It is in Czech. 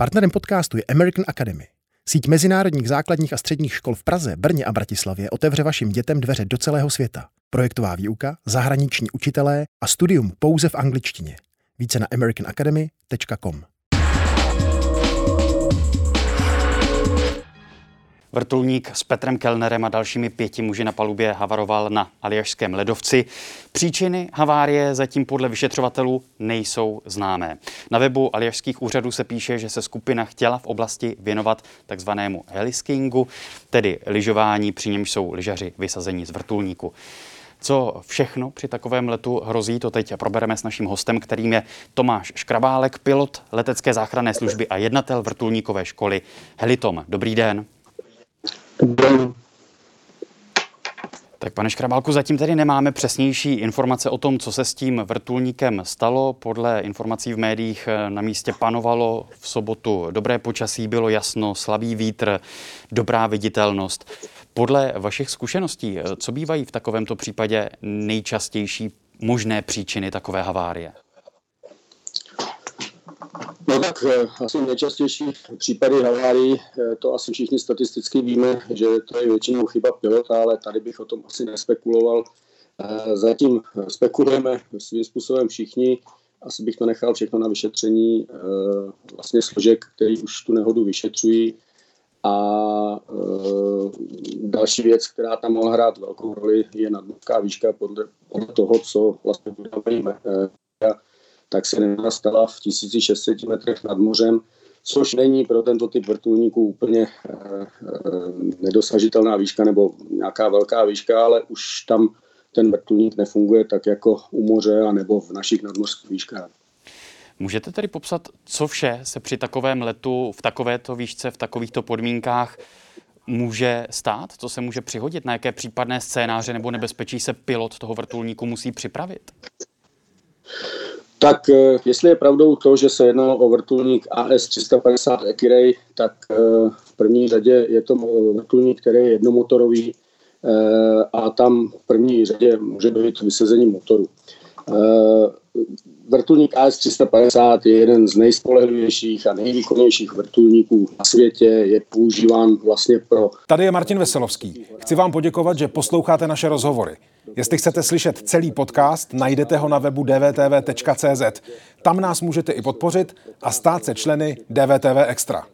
Partnerem podcastu je American Academy. Síť mezinárodních základních a středních škol v Praze, Brně a Bratislavě otevře vašim dětem dveře do celého světa. Projektová výuka, zahraniční učitelé a studium pouze v angličtině. Více na americanacademy.com. Vrtulník s Petrem Kellnerem a dalšími pěti muži na palubě havaroval na Aljašském ledovci. Příčiny havárie zatím podle vyšetřovatelů nejsou známé. Na webu aljašských úřadů se píše, že se skupina chtěla v oblasti věnovat takzvanému heliskingu, tedy lyžování, při němž jsou lyžaři vysazení z vrtulníku. Co všechno při takovém letu hrozí, to teď probereme s naším hostem, kterým je Tomáš Škrabálek, pilot letecké záchranné služby a jednatel vrtulníkové školy Helitom. Dobrý den. Tak pane Škrabálku, zatím tedy nemáme přesnější informace o tom, co se s tím vrtulníkem stalo. Podle informací v médiích eh, na místě panovalo v sobotu dobré počasí, bylo jasno, slabý vítr, dobrá viditelnost. Podle vašich zkušeností, eh, co bývají v takovémto případě nejčastější možné příčiny takové havárie? No tak eh, asi nejčastější případy havárií, eh, to asi všichni statisticky víme, že to je většinou chyba pilota, ale tady bych o tom asi nespekuloval. Eh, zatím spekulujeme svým způsobem všichni, asi bych to nechal všechno na vyšetření vlastně složek, který už tu nehodu vyšetřují. A další věc, která tam mohla hrát velkou roli, je nadmořská výška podle, podle toho, co vlastně vydávají tak se nenastala v 1600 metrech nad mořem, což není pro tento typ vrtulníků úplně e, e, nedosažitelná výška nebo nějaká velká výška, ale už tam ten vrtulník nefunguje tak jako u moře a nebo v našich nadmořských výškách. Můžete tedy popsat, co vše se při takovém letu, v takovéto výšce, v takovýchto podmínkách může stát? Co se může přihodit? Na jaké případné scénáře nebo nebezpečí se pilot toho vrtulníku musí připravit? Tak eh, jestli je pravdou to, že se jednalo o vrtulník AS-350 Ekirej, tak eh, v první řadě je to eh, vrtulník, který je jednomotorový a tam v první řadě může dojít k vysazení motoru. Vrtulník AS-350 je jeden z nejspolehlivějších a nejvýkonnějších vrtulníků na světě, je používán vlastně pro... Tady je Martin Veselovský. Chci vám poděkovat, že posloucháte naše rozhovory. Jestli chcete slyšet celý podcast, najdete ho na webu dvtv.cz. Tam nás můžete i podpořit a stát se členy DVTV Extra.